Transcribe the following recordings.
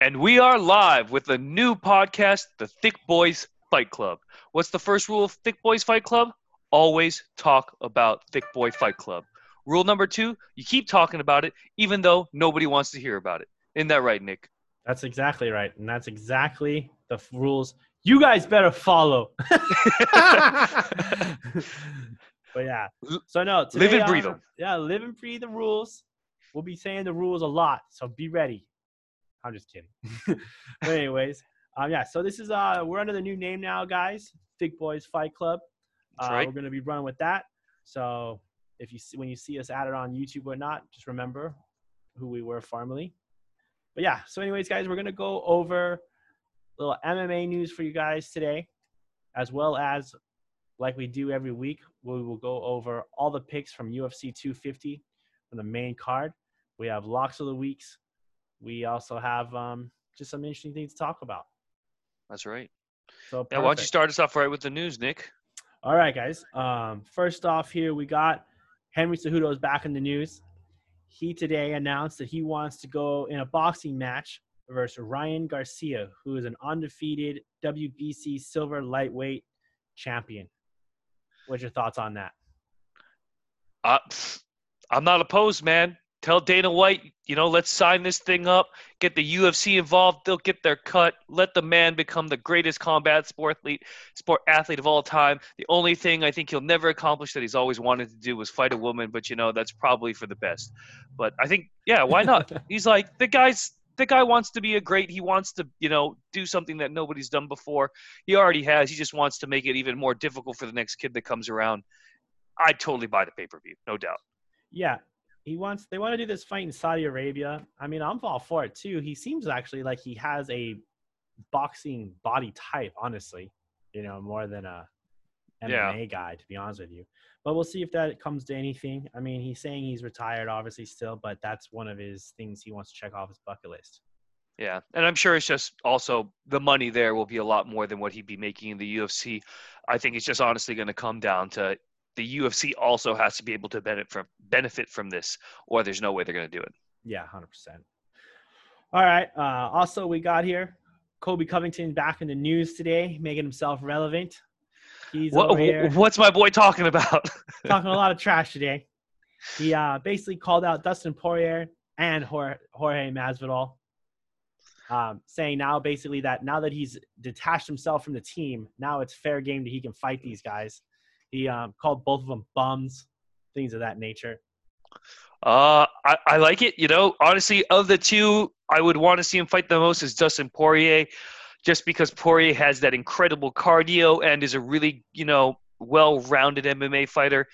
And we are live with a new podcast, The Thick Boys Fight Club. What's the first rule of Thick Boys Fight Club? Always talk about Thick Boy Fight Club. Rule number two, you keep talking about it even though nobody wants to hear about it. Isn't that right, Nick? That's exactly right. And that's exactly the f- rules you guys better follow. but yeah. So no, Live and today, breathe uh, 'em. Yeah, live and breathe the rules. We'll be saying the rules a lot, so be ready. I'm just kidding. but anyways, um, yeah. So this is uh, we're under the new name now, guys. Thick Boys Fight Club. Uh, right. We're gonna be running with that. So if you see, when you see us added on YouTube or not, just remember who we were formerly. But yeah. So anyways, guys, we're gonna go over a little MMA news for you guys today, as well as like we do every week, we will go over all the picks from UFC 250 from the main card. We have locks of the weeks. We also have um, just some interesting things to talk about. That's right. So Yeah, why don't you start us off right with the news, Nick? All right, guys. Um, first off, here we got Henry Cejudo is back in the news. He today announced that he wants to go in a boxing match versus Ryan Garcia, who is an undefeated WBC silver lightweight champion. What's your thoughts on that? Uh, I'm not opposed, man. Tell Dana White, you know, let's sign this thing up. Get the UFC involved. They'll get their cut. Let the man become the greatest combat sport athlete, sport athlete of all time. The only thing I think he'll never accomplish that he's always wanted to do was fight a woman, but you know that's probably for the best. But I think, yeah, why not? he's like the guy's. The guy wants to be a great. He wants to, you know, do something that nobody's done before. He already has. He just wants to make it even more difficult for the next kid that comes around. I totally buy the pay per view, no doubt. Yeah, he wants. They want to do this fight in Saudi Arabia. I mean, I'm all for it too. He seems actually like he has a boxing body type. Honestly, you know, more than a MMA Yeah. guy, to be honest with you. But we'll see if that comes to anything. I mean, he's saying he's retired, obviously, still, but that's one of his things he wants to check off his bucket list. Yeah, and I'm sure it's just also the money there will be a lot more than what he'd be making in the UFC. I think it's just honestly going to come down to the UFC also has to be able to benefit from benefit from this, or there's no way they're going to do it. Yeah, hundred percent. All right. Uh, also, we got here Colby Covington back in the news today, making himself relevant. He's What, over here. what's my boy talking about? talking a lot of trash today. He uh, basically called out Dustin Poirier and Jorge, Jorge Masvidal, um, saying now basically that now that he's detached himself from the team, now it's fair game that he can fight these guys. He um, called both of them bums, things of that nature. Uh, I, I like it. You know, honestly, of the two, I would want to see him fight the most is Dustin Poirier, just because Poirier has that incredible cardio and is a really, you know, well-rounded MMA fighter.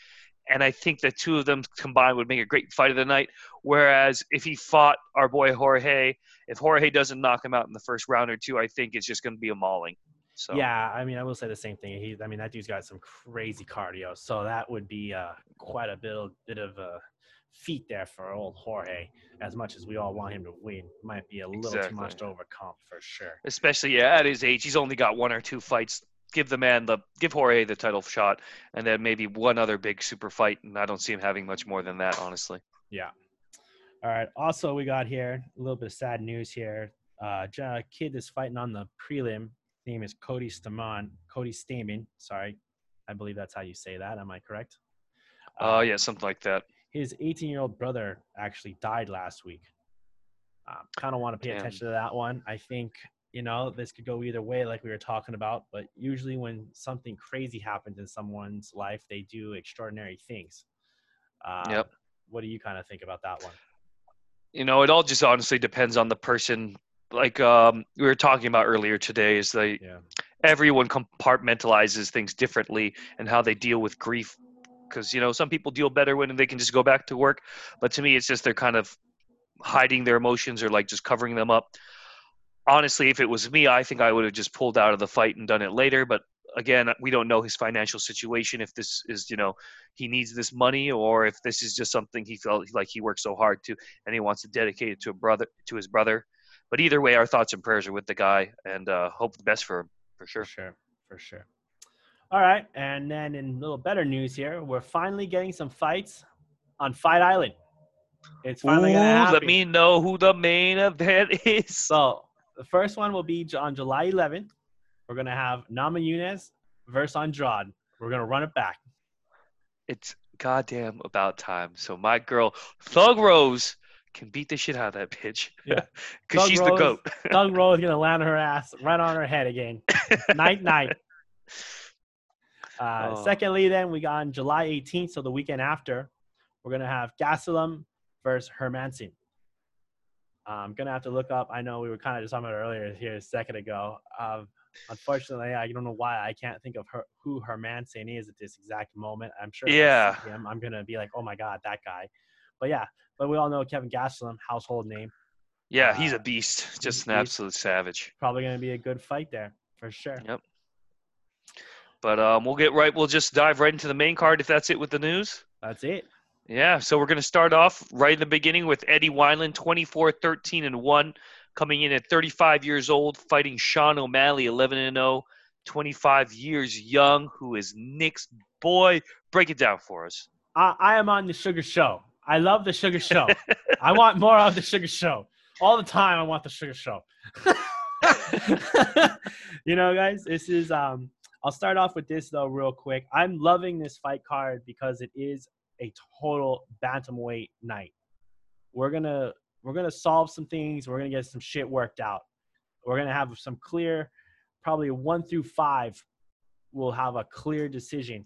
And I think the two of them combined would make a great fight of the night. Whereas if he fought our boy Jorge, if Jorge doesn't knock him out in the first round or two, I think it's just going to be a mauling. So Yeah, I mean, I will say the same thing. He, I mean, that dude's got some crazy cardio, so that would be uh, quite a bit, of, bit of a feat there for old Jorge. As much as we all want him to win, might be a little too much to overcome for sure. especially yeah, at his age, he's only got one or two fights. Give the man the give Jorge the title shot, and then maybe one other big super fight. And I don't see him having much more than that, honestly. Yeah. All right. Also, we got here a little bit of sad news here. Uh, j- kid is fighting on the prelim. Name is Cody Stamann. Cody Stamann. Sorry, I believe that's how you say that. Am I correct? Oh yeah, something like that. His 18 year old brother actually died last week. Um, kind of want to pay Damn. attention to that one. I think you know this could go either way, like we were talking about. But usually, when something crazy happens in someone's life, they do extraordinary things. Uh, Yep. What do you kind of think about that one? You know, it all just honestly depends on the person. Like um, we were talking about earlier today, is that Yeah. everyone compartmentalizes things differently and how they deal with grief. Because you know, some people deal better when they can just go back to work, but to me, it's just they're kind of hiding their emotions or like just covering them up. Honestly, if it was me, I think I would have just pulled out of the fight and done it later. But again, we don't know his financial situation. If this is, you know, he needs this money, or if this is just something he felt like he worked so hard to, and he wants to dedicate it to a brother, to his brother. But either way, our thoughts and prayers are with the guy, and uh, hope the best for him for sure. For sure. For sure. All right. And then in a little better news here, we're finally getting some fights on Fight Island. It's finally Ooh, let me know who the main event is. So the first one will be on July 11th. We're gonna have Namajunas versus Andrade. We're gonna run it back. It's goddamn about time. So my girl Thug Rose can beat the shit out of that bitch. Yeah. because she's Rose- the goat. Thug Rose is gonna land her ass right on her head again. night night. Uh, Oh. Secondly, then we got on July 18th, so the weekend after, we're gonna have Gastelum versus Hermansson. I'm gonna have to look up. I know we were kind of just talking about it earlier here a second ago. Um, unfortunately, I don't know why I can't think of her, who Hermansson is at this exact moment. I'm sure. if I see Yeah. him, I'm gonna be like, oh my god, that guy. But yeah, but we all know Kevin Gastelum, household name. Yeah, he's Uh, a beast. Just an beast. absolute savage. Probably gonna be a good fight there for sure. Yep. But um, we'll get right. We'll just dive right into the main card if that's it with the news. That's it. Yeah, so we're going to start off right in the beginning with Eddie Wineland, 24 13 and 1, coming in at 35 years old, fighting Sean O'Malley, 11 and 0, 25 years young, who is Nick's boy. Break it down for us. I, I am on the Sugar Show. I love the Sugar Show. I want more of the Sugar Show. All the time, I want the Sugar Show. you know, guys, this is. um. I'll start off with this though, real quick. I'm loving this fight card because it is a total bantamweight night. We're gonna we're gonna solve some things. We're gonna get some shit worked out. We're gonna have some clear, probably one through five. We'll have a clear decision.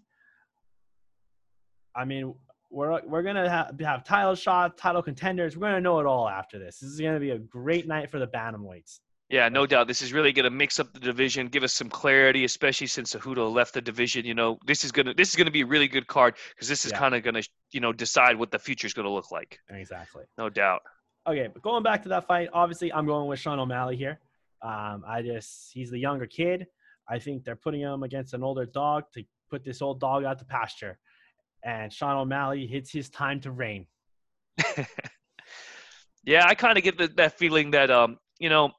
I mean, we're we're gonna have, have title shots, title contenders. We're gonna know it all after this. This is gonna be a great night for the bantamweights. Yeah, no doubt. This is really going to mix up the division, give us some clarity, especially since Cejudo left the division. You know, this is gonna this is gonna be a really good card because this is Yeah. kind of gonna you know decide what the future is gonna look like. Exactly. No doubt. Okay, but going back to that fight, obviously I'm going with Sean O'Malley here. Um, I just he's the younger kid. I think they're putting him against an older dog to put this old dog out to pasture. And Sean O'Malley hits his time to reign. Yeah, I kind of get the, that feeling that um, you know,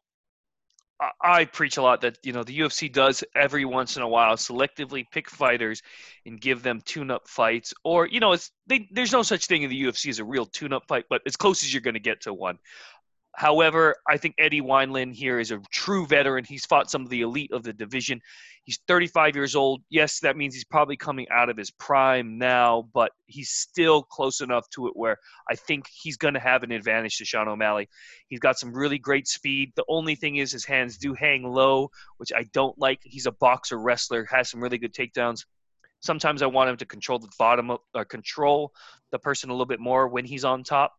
I, I preach a lot that you know the UFC does every once in a while selectively pick fighters and give them tune-up fights, or you know, it's they, there's no such thing in the UFC as a real tune-up fight, but as close as you're going to get to one. However, I think Eddie Wineland here is a true veteran. He's fought some of the elite of the division. He's 35 years old. Yes, that means he's probably coming out of his prime now, but he's still close enough to it where I think he's going to have an advantage to Sean O'Malley. He's got some really great speed. The only thing is his hands do hang low, which I don't like. He's a boxer wrestler, has some really good takedowns. Sometimes I want him to control the bottom, of, uh, control the person a little bit more when he's on top.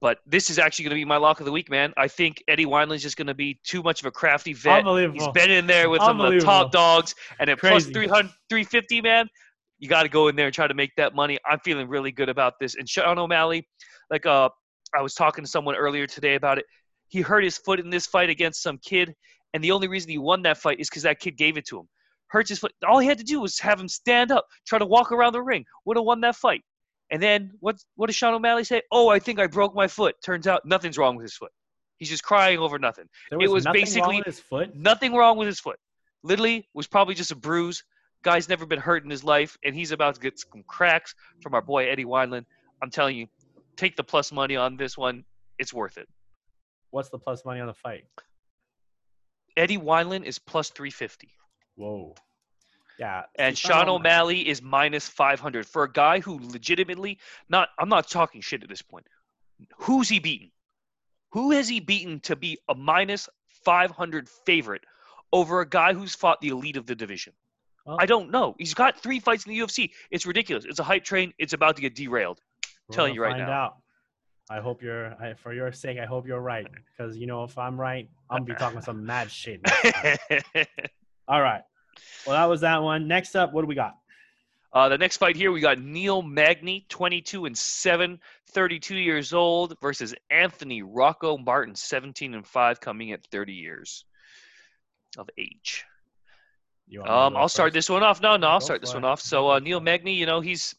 But this is actually going to be my lock of the week, man. I think Eddie Wineland's just going to be too much of a crafty vet. He's been in there with some of the top dogs, and at plus Crazy. 300, 350, man, you got to go in there and try to make that money. I'm feeling really good about this. And Sean O'Malley, like uh, I was talking to someone earlier today about it. He hurt his foot in this fight against some kid, and the only reason he won that fight is because that kid gave it to him. Hurts his foot. All he had to do was have him stand up, try to walk around the ring. Would have won that fight. And then what? What does Sean O'Malley say? Oh, I think I broke my foot. Turns out nothing's wrong with his foot. He's just crying over nothing. There it was nothing wrong basically- with his foot. Nothing wrong with his foot. Literally was probably just a bruise. Guy's never been hurt in his life, and he's about to get some cracks from our boy Eddie Wineland. I'm telling you, take the plus money on this one. It's worth it. What's the plus money on the fight? Eddie Wineland is plus 350, Whoa. Yeah. and Sean O'Malley- is minus 500 for a guy who legitimately not. I'm not talking shit at this point. Who's he beaten? Who has he beaten to be a minus 500 favorite over a guy who's fought the elite of the division? I don't know. He's got three fights in the UFC. It's ridiculous. It's a hype train. It's about to get derailed. we're telling you right find now. Out. I hope you're. I, for your sake, I hope you're right. Because you know, if I'm right, I'm gonna be talking some mad shit. All right. Well, that was that one. Next up, what do we got? uh, the next fight here, we got Neil Magny, 22 and 7, 32 years old, versus Anthony Rocco Martin, 17 and 5, coming at 30 years of age. Um, I'll start first? this one off. No, no, I'll Go start this for one off. So uh, Neil it. Magny, you know, he's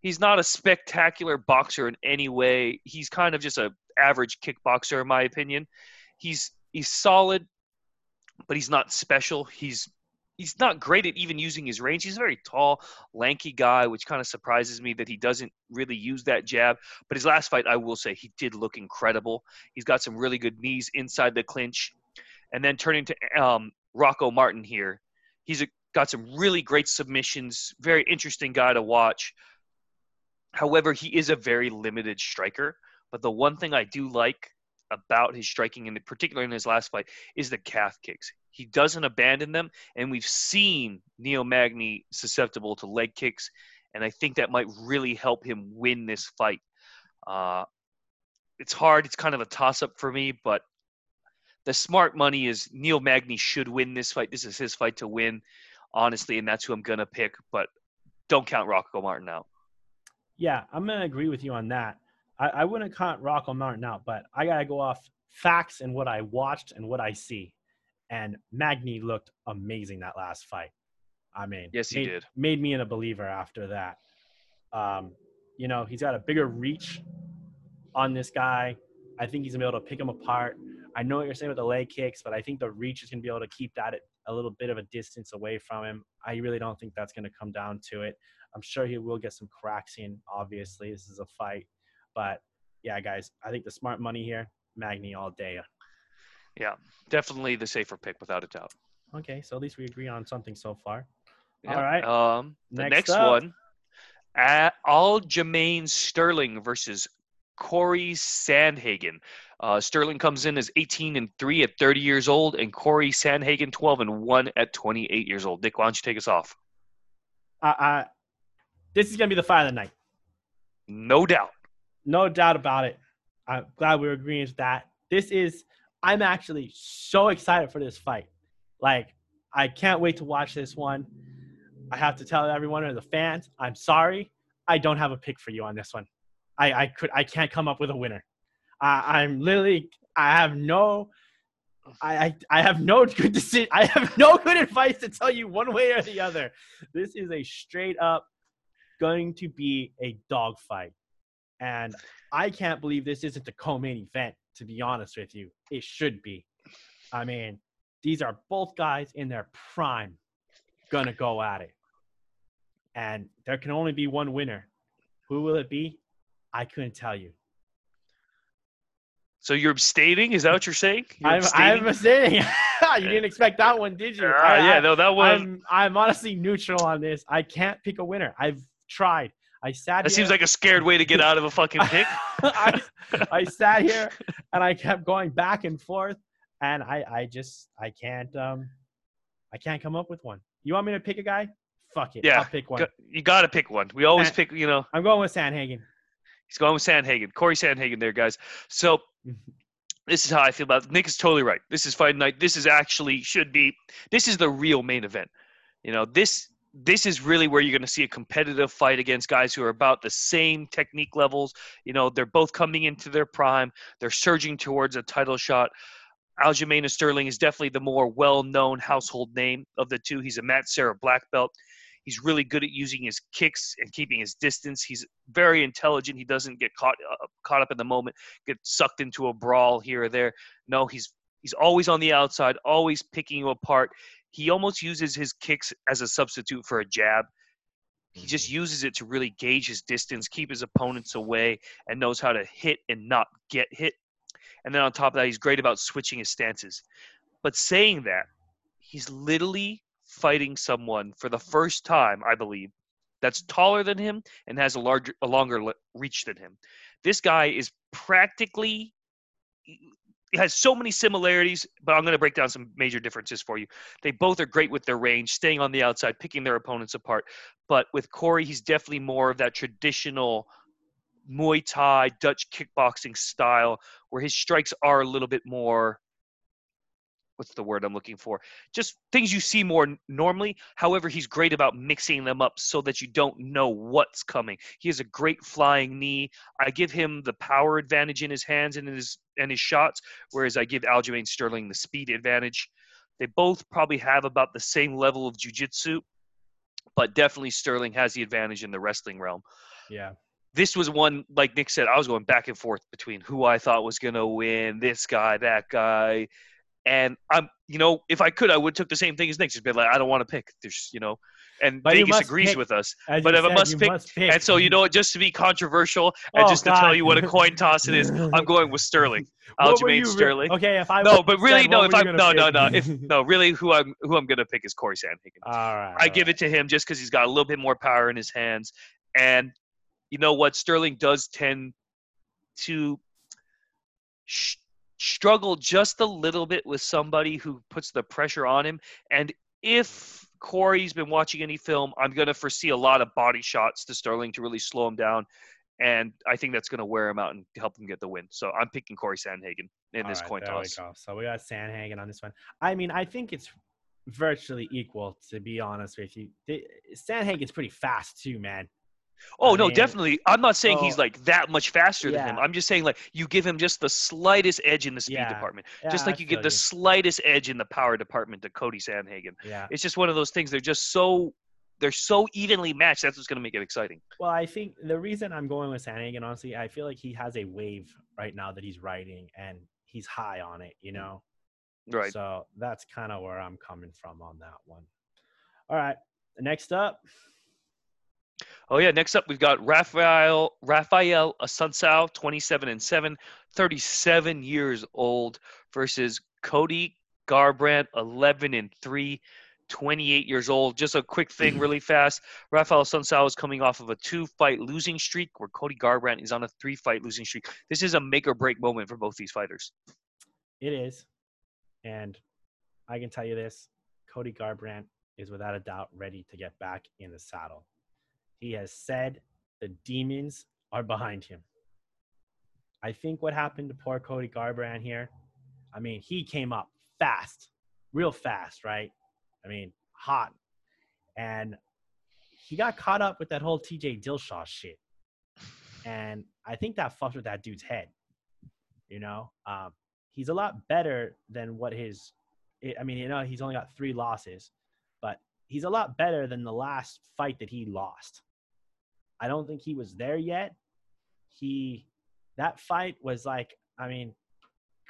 he's not a spectacular boxer in any way. He's kind of just a average kickboxer, in my opinion. He's he's solid, but he's not special. He's he's not great at even using his range. He's a very tall, lanky guy, which kind of surprises me that he doesn't really use that jab. But his last fight, I will say, he did look incredible. He's got some really good knees inside the clinch. And then turning to um, Rocco Martin here, he's a, got some really great submissions. Very interesting guy to watch. However, he is a very limited striker. But the one thing I do like about his striking, in particular in his last fight, is the calf kicks. He doesn't abandon them, and we've seen Neil Magny susceptible to leg kicks, and I think that might really help him win this fight. Uh, it's hard. It's kind of a toss-up for me, but the smart money is Neil Magny should win this fight. This is his fight to win, honestly, and that's who I'm gonna pick. But don't count Rocco Martin out. Yeah, I'm gonna agree with you on that. I, I wouldn't count Rocco Martin out, but I gotta go off facts and what I watched and what I see and Magny looked amazing that last fight. I mean, yes, he made, did. Made me in a believer after that. Um, you know, he's got a bigger reach on this guy. I think he's gonna be able to pick him apart. I know what you're saying with the leg kicks, but I think the reach is gonna be able to keep that at a little bit of a distance away from him. I really don't think that's gonna come down to it. I'm sure he will get some cracks in. Obviously, this is a fight, but yeah, guys, I think the smart money here, Magny all day. Yeah, definitely the safer pick without a doubt. Okay, so at least we agree on something so far. Yeah. All right. Um, the Next next, one, at Aljamain Sterling versus Cory Sandhagen. Uh, Sterling comes in as 18 and three at 30 years old, and Cory Sandhagen 12 and one at 28 years old. Dick, why don't you take us off? I, I, this is gonna be the fight of the night, No doubt. No doubt about it. I'm glad we're agreeing with that. This is. I'm actually so excited for this fight. Like, I can't wait to watch this one. I have to tell everyone and the fans, I'm sorry, I don't have a pick for you on this one. I, I could, I can't come up with a winner. I, I'm literally, I have no, I, I, I have no good decision. I have no good advice to tell you one way or the other. This is a straight up going to be a dogfight, and I can't believe this isn't the co-main event. To be honest with you, it should be. I mean, these are both guys in their prime, gonna go at it, and there can only be one winner. Who will it be? I couldn't tell you. So you're abstaining? Is that what you're saying? You're I'm, I'm abstaining? you didn't expect that one, did you? Uh, I- yeah, no, that was. I'm I'm honestly neutral on this. I can't pick a winner. I've tried. I sat. That here, seems like a scared way to get out of a fucking pick. I, I sat here and I kept going back and forth, and I I just I can't um I can't come up with one. You want me to pick a guy? Fuck it. Yeah, I'll pick one. You got to pick one. We always Eh. pick, you know, I'm going with Sandhagen. he's going with Sandhagen. Cory Sandhagen there, guys. So this is how I feel about it. Nick is totally right. This is fight night. This is actually should be this is the real main event. You know, this this is really where you're going to see a competitive fight against guys who are about the same technique levels. You know, they're both coming into their prime. They're surging towards a title shot. Aljamain Sterling is definitely the more well-known household name of the two. He's a Matt Serra black belt. He's really good at using his kicks and keeping his distance. He's very intelligent. He doesn't get caught uh, caught up in the moment, get sucked into a brawl here or there. No, he's he's always on the outside, always picking you apart. He almost uses his kicks as a substitute for a jab. He just mm-hmm. uses it to really gauge his distance, keep his opponents away, and knows how to hit and not get hit. And then on top of that, he's great about switching his stances. But saying that, he's literally fighting someone for the first time, I believe, that's taller than him and has a larger, a longer reach than him. This guy is practically he has so many similarities, but I'm going to break down some major differences for you. They both are great with their range, staying on the outside, picking their opponents apart. But with Cory, he's definitely more of that traditional Muay Thai, Dutch kickboxing style, where his strikes are a little bit more. What's the word I'm looking for? Just things you see more normally. However, he's great about mixing them up so that you don't know what's coming. He has a great flying knee. I give him the power advantage in his hands and in his and his shots, whereas I give Aljamain Sterling the speed advantage. They both probably have about the same level of jujitsu, but definitely Sterling has the advantage in the wrestling realm Yeah. this was one like Nick said, I was going back and forth between who I thought was gonna win, this guy, that guy. And I'm, you know, if I could, I would took the same thing as Nick. Just be like, I don't want to pick. There's, you know, and But Vegas agrees pick. with us. As But if I must pick- must pick. And so, you know what? Just to be controversial and Oh, just to tell you what a coin toss it is, I'm going with Sterling. Aljamain you re- Sterling. Okay, if I No, but really, said, no. If I'm no, no, no. If no, really, who I'm who I'm gonna pick is Cory Sandhagen. all right, I give it to him just because he's got a little bit more power in his hands, and you know what? Sterling does tend to sh- struggle just a little bit with somebody who puts the pressure on him. And if Cory's been watching any film, I'm going to foresee a lot of body shots to Sterling to really slow him down. And I think that's going to wear him out and help him get the win. So I'm picking Corey Sandhagen in All this right, coin we toss. go. So we got Sandhagen on this one. I mean, I think it's virtually equal, to be honest with you. Sandhagen's pretty fast too, man. Oh I no, mean, definitely. I'm not saying he's like that much faster than him. I'm just saying like you give him just the slightest edge in the speed Yeah. department, Yeah, just I like you give feel the slightest edge in the power department to Cody Sandhagen. Yeah. It's just one of those things. They're just so they're so evenly matched. That's what's going to make it exciting. Well, I think the reason I'm going with Sandhagen, honestly, I feel like he has a wave right now that he's riding, and he's high on it. You know. Right. So that's kind of where I'm coming from on that one. All right. Next up, Oh yeah. Next up, we've got Rafael Rafael Assunção, 27 and 7, 37 years old, versus Cody Garbrandt, 11 and 3. 28 years old. Just a quick thing, really fast. Rafael Assunção is coming off of a two-fight losing streak, where Cody Garbrandt is on a three-fight losing streak. This is a make or break moment for both these fighters. it is, and I can tell you this: Cody Garbrandt is without a doubt ready to get back in the saddle. He has said the demons are behind him. I think what happened to poor Cody Garbrandt here, I mean, he came up fast, real fast, right? I mean, hot. And he got caught up with that whole TJ Dillashaw shit. And I think that fucked with that dude's head. You know, um, he's a lot better than what his. I mean, you know, he's only got three losses, but he's a lot better than the last fight that he lost. I don't think he was there yet. He, that fight was like, I mean,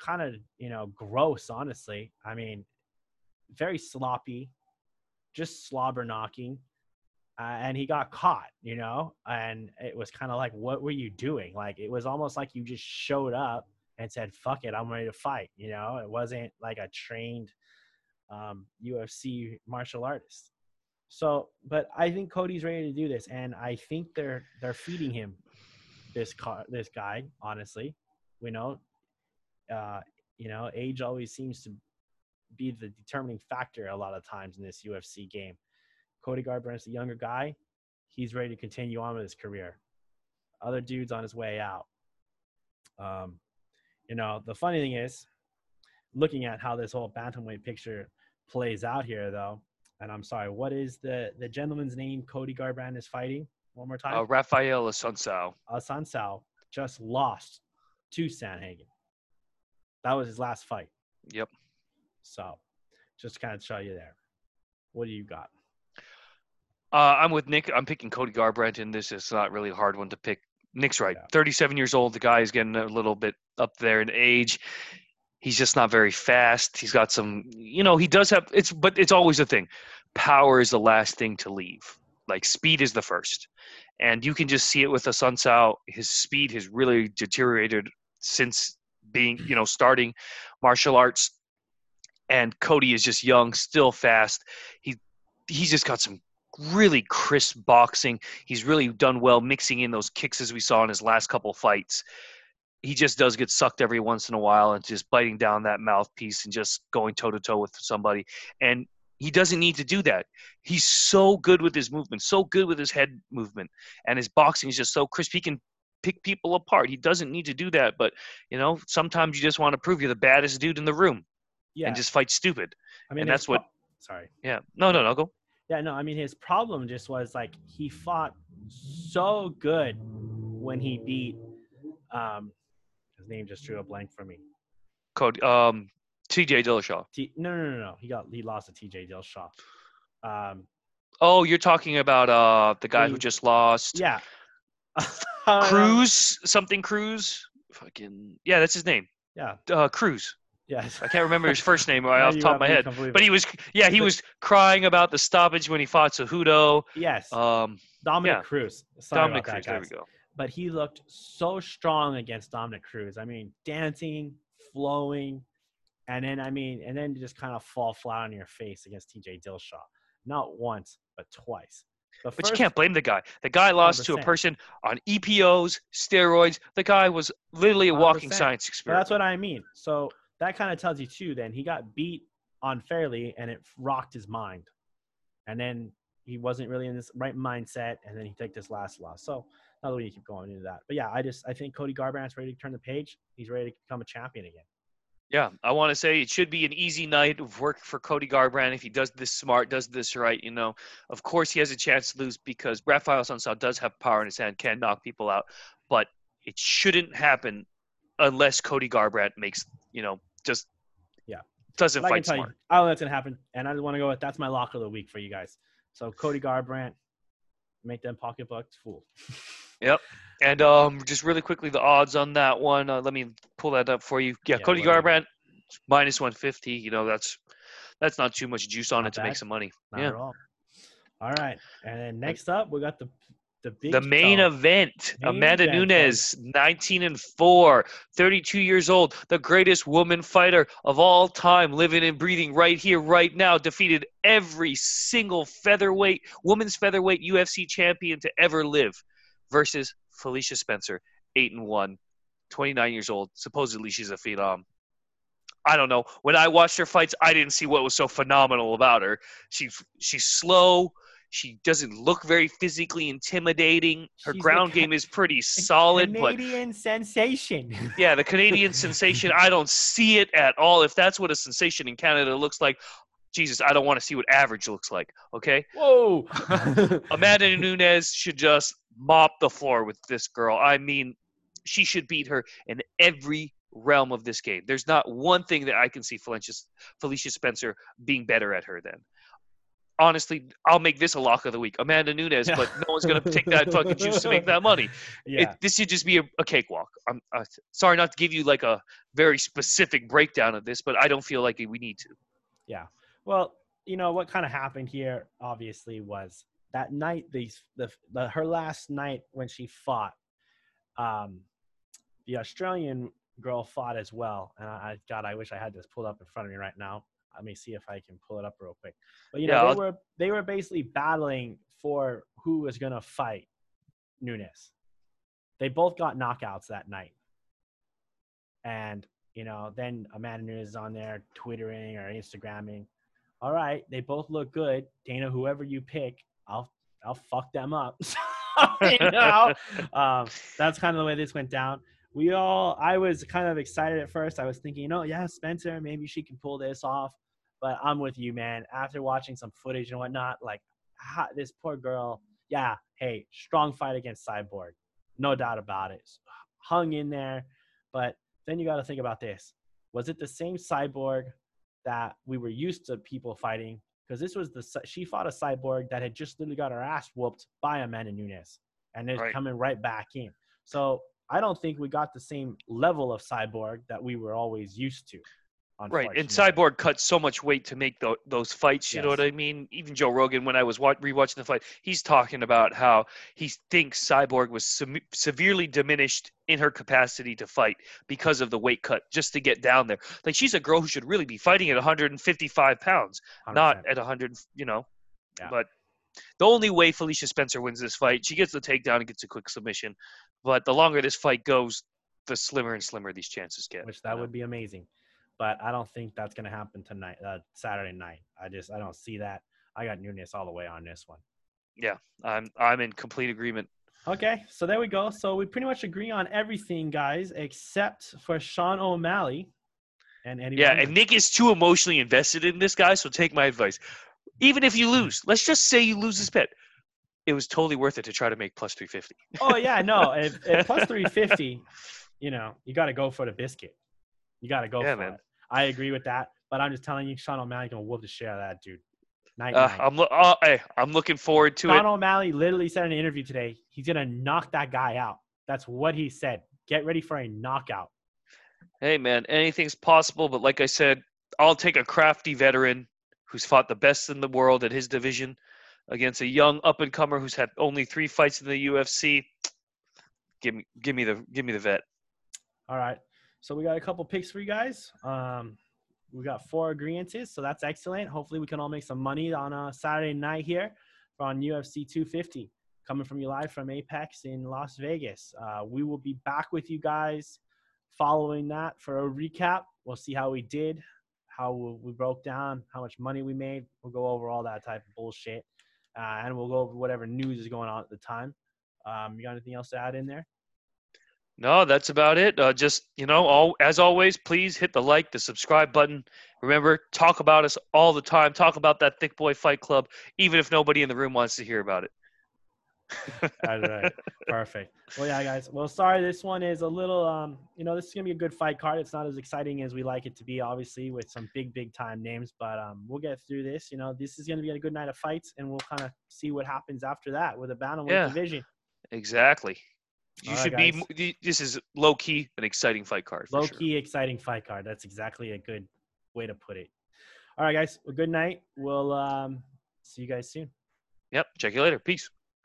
kind of, you know, gross, honestly. I mean, very sloppy, just slobber knocking. Uh, and he got caught, you know, and it was kind of like, what were you doing? Like, it was almost like you just showed up and said, fuck it, I'm ready to fight, you know? It wasn't like a trained um, UFC martial artist. So, but I think Cody's ready to do this, and I think they're they're feeding him this car this guy. Honestly, we know, uh, you know, age always seems to be the determining factor a lot of times in this UFC game. Cody Garbrandt's a younger guy; he's ready to continue on with his career. Other dude's on his way out. Um, you know, the funny thing is, looking at how this whole bantamweight picture plays out here, though and I'm sorry, what is the the gentleman's name Cody Garbrandt is fighting? One more Uh, time. Rafael Assunção. Uh, Assunção just lost to Sandhagen. That was his last fight. Yep. So, just to kind of show you there. What do you got? Uh, I'm with Nick. I'm picking Cody Garbrandt in this. It's not really a hard one to pick. Nick's right. Yeah. 37 years old. The guy is getting a little bit up there in age. He's just not very fast. He's got some, you know, he does have it's, but it's always a thing. Power is the last thing to leave. Like speed is the first, and you can just see it with Sun Assunção. His speed has really deteriorated since being, you know, starting martial arts. And Cody is just young, still fast. He he's just got some really crisp boxing. He's really done well mixing in those kicks as we saw in his last couple fights. He just does get sucked every once in a while and just biting down that mouthpiece and just going toe to toe with somebody. And he doesn't need to do that. He's so good with his movement, so good with his head movement, and his boxing is just so crisp. He can pick people apart. He doesn't need to do that, but you know, sometimes you just want to prove you're the baddest dude in the room Yeah, and just fight stupid. I mean, and that's what- pro- Sorry. Yeah. No, no, no. Go. Yeah, no, I mean his problem just was like he fought so good when he beat um his name just drew a blank for me. Cody. Um, T.J. Dillashaw. T- no, no, no, no. He got he lost to TJ Dillashaw. Um Oh, you're talking about uh the guy who just lost. yeah. Cruz, something Cruz. Fucking yeah, that's his name. Yeah. Uh, Cruz. Yes. I can't remember his first name right off the top of my head. But he was, yeah, he was crying about the stoppage when he fought Cejudo. yes. Um, Dominick yeah. Cruz. Sorry Dominick Cruz. that, There we go. But he looked so strong against Dominick Cruz. I mean, dancing, flowing, and then I mean, and then just kind of fall flat on your face against TJ Dillashaw. Not once, but twice. The But you can't blame the guy. The guy lost to a person on EPOs, steroids. The guy was literally a walking 100%. science experiment. that's what I mean. So that kind of tells you too. Then he got beat unfairly, and it rocked his mind, and then he wasn't really in this right mindset, and then he took this last loss. So not we need to keep going into that, but yeah, I just I think Cody Garbrandt's ready to turn the page. He's ready to become a champion again. Yeah, I want to say it should be an easy night of work for Cody Garbrandt if he does this smart, does this right. You know, of course he has a chance to lose because Rafael Assunção does have power in his hand, can knock people out, but it shouldn't happen unless Cody Garbrandt makes you know just Yeah. doesn't But I fight tell smart. you, I don't know that's gonna happen, and I just want to go with that's my lock of the week for you guys. So Cody Garbrandt, make them pocketbooks full. And um, just really quickly, the odds on that one. Uh, let me pull that up for you. Yeah, Yeah, Cody what are they? Garbrandt minus one fifty. You know that's that's not too much juice on Not it to make some money. Not Yeah. all. All right, and then next up we got the the big the main event Main amanda event, nunes 19 and 4 32 years old the greatest woman fighter of all time living and breathing right here right now defeated every single featherweight women's featherweight ufc champion to ever live versus felicia spencer 8 and 1 29 years old supposedly she's a phenom I don't know. When I watched her fights, I didn't see what was so phenomenal about her. She she's slow. She doesn't look very physically intimidating. Her She's ground ca- game is pretty solid, but Canadian sensation. yeah, the Canadian sensation, I don't see it at all. If that's what a sensation in Canada looks like, Jesus, I don't want to see what average looks like. Okay, Whoa. Amanda Nunes should just mop the floor with this girl. I mean, she should beat her in every realm of this game. There's not one thing that I can see Felicia, Felicia Spencer being better at her than. Honestly, I'll make this a lock of the week. Amanda Nunes, but no one's going to take that fucking juice to make that money. yeah. It, this should just be a, a cakewalk. I'm uh, sorry not to give you like a very specific breakdown of this, but I don't feel like we need to. Yeah. Well, you know what kind of happened here obviously was that night these the, the her last night when she fought um the Australian girl fought as well and I, I god I wish I had this pulled up in front of me right now. Let me see if I can pull it up real quick. But you know Yeah, they were they were basically battling for who was going to fight Nunes. They both got knockouts that night. And you know, then Amanda Nunes is on there twittering or Instagramming. All right, they both look good. Dana, whoever you pick, I'll I'll fuck them up. you know, um, that's kind of the way this went down. We all, I was kind of excited at first. I was thinking, you know, yeah, Spencer, maybe she can pull this off. But I'm with you, man. After watching some footage and whatnot, like ha, this poor girl, yeah, hey, strong fight against Cyborg, no doubt about it. Hung in there, but then you got to think about this: was it the same Cyborg that we were used to people fighting? Because this was the she fought a Cyborg that had just literally got her ass whooped by Amanda Nunes, and is Right. coming right back in. So I don't think we got the same level of Cyborg that we were always used to. Right, and. Cyborg cut so much weight to make tho- those fights. You know what I mean? Even Joe Rogan, when I was wa- rewatching the fight, he's talking about how he thinks Cyborg was severely diminished in her capacity to fight because of the weight cut, just to get down there. Like she's a girl who should really be fighting at 155 pounds, not 100%. at 100. You know, Yeah. but the only way Felicia Spencer wins this fight, she gets the takedown and gets a quick submission. But the longer this fight goes, the slimmer and slimmer these chances get. which you that know? would be amazing. But I don't think that's going to happen tonight, uh, Saturday night. I just I don't see that. I got Nunes all the way on this one. Yeah, I'm I'm in complete agreement. Okay, so there we go. So we pretty much agree on everything, guys, except for Sean O'Malley and Eddie. Yeah, and Nick is too emotionally invested in this guy, so take my advice. Even if you lose, let's just say you lose this bet. It was totally worth it to try to make plus 350. oh yeah, no, if, if plus three fifty, you know, you got to go for the biscuit. You got to go Yeah, for man. it. I agree with that, but I'm just telling you, Sean O'Malley gonna whoop the shit out of that dude. Night, Uh, night. I'm lo- uh, hey, I'm looking forward to Sean it. Sean O'Malley literally said in an interview today, he's gonna knock that guy out. That's what he said. Get ready for a knockout. Hey man, anything's possible, but like I said, I'll take a crafty veteran who's fought the best in the world at his division against a young up and comer who's had only three fights in the UFC. Give me, give me the, give me the vet. All right. So we got a couple picks for you guys. Um, we got four agreements, so that's excellent. Hopefully, we can all make some money on a Saturday night here on UFC 250, coming from you live from Apex in Las Vegas. Uh, we will be back with you guys following that for a recap. We'll see how we did, how we broke down, how much money we made. We'll go over all that type of bullshit, uh, and we'll go over whatever news is going on at the time. Um, you got anything else to add in there? No, that's about it. Uh, just you know, all as always, please hit the like, the subscribe button. Remember, talk about us all the time. Talk about that Thick Boy Fight Club, even if nobody in the room wants to hear about it. all right, perfect. Well, yeah, guys. Well, sorry, this one is a little. Um, you know, this is gonna be a good fight card. It's not as exciting as we like it to be, obviously, with some big, big time names. But um, we'll get through this. You know, this is gonna be a good night of fights, and we'll kind of see what happens after that with a bantamweight Yeah. division. Exactly. You All should be. This is low key an exciting fight card. Low sure. key, exciting fight card. That's exactly a good way to put it. All right, guys. Well, good night. We'll um, see you guys soon. Yep. Check you later. Peace.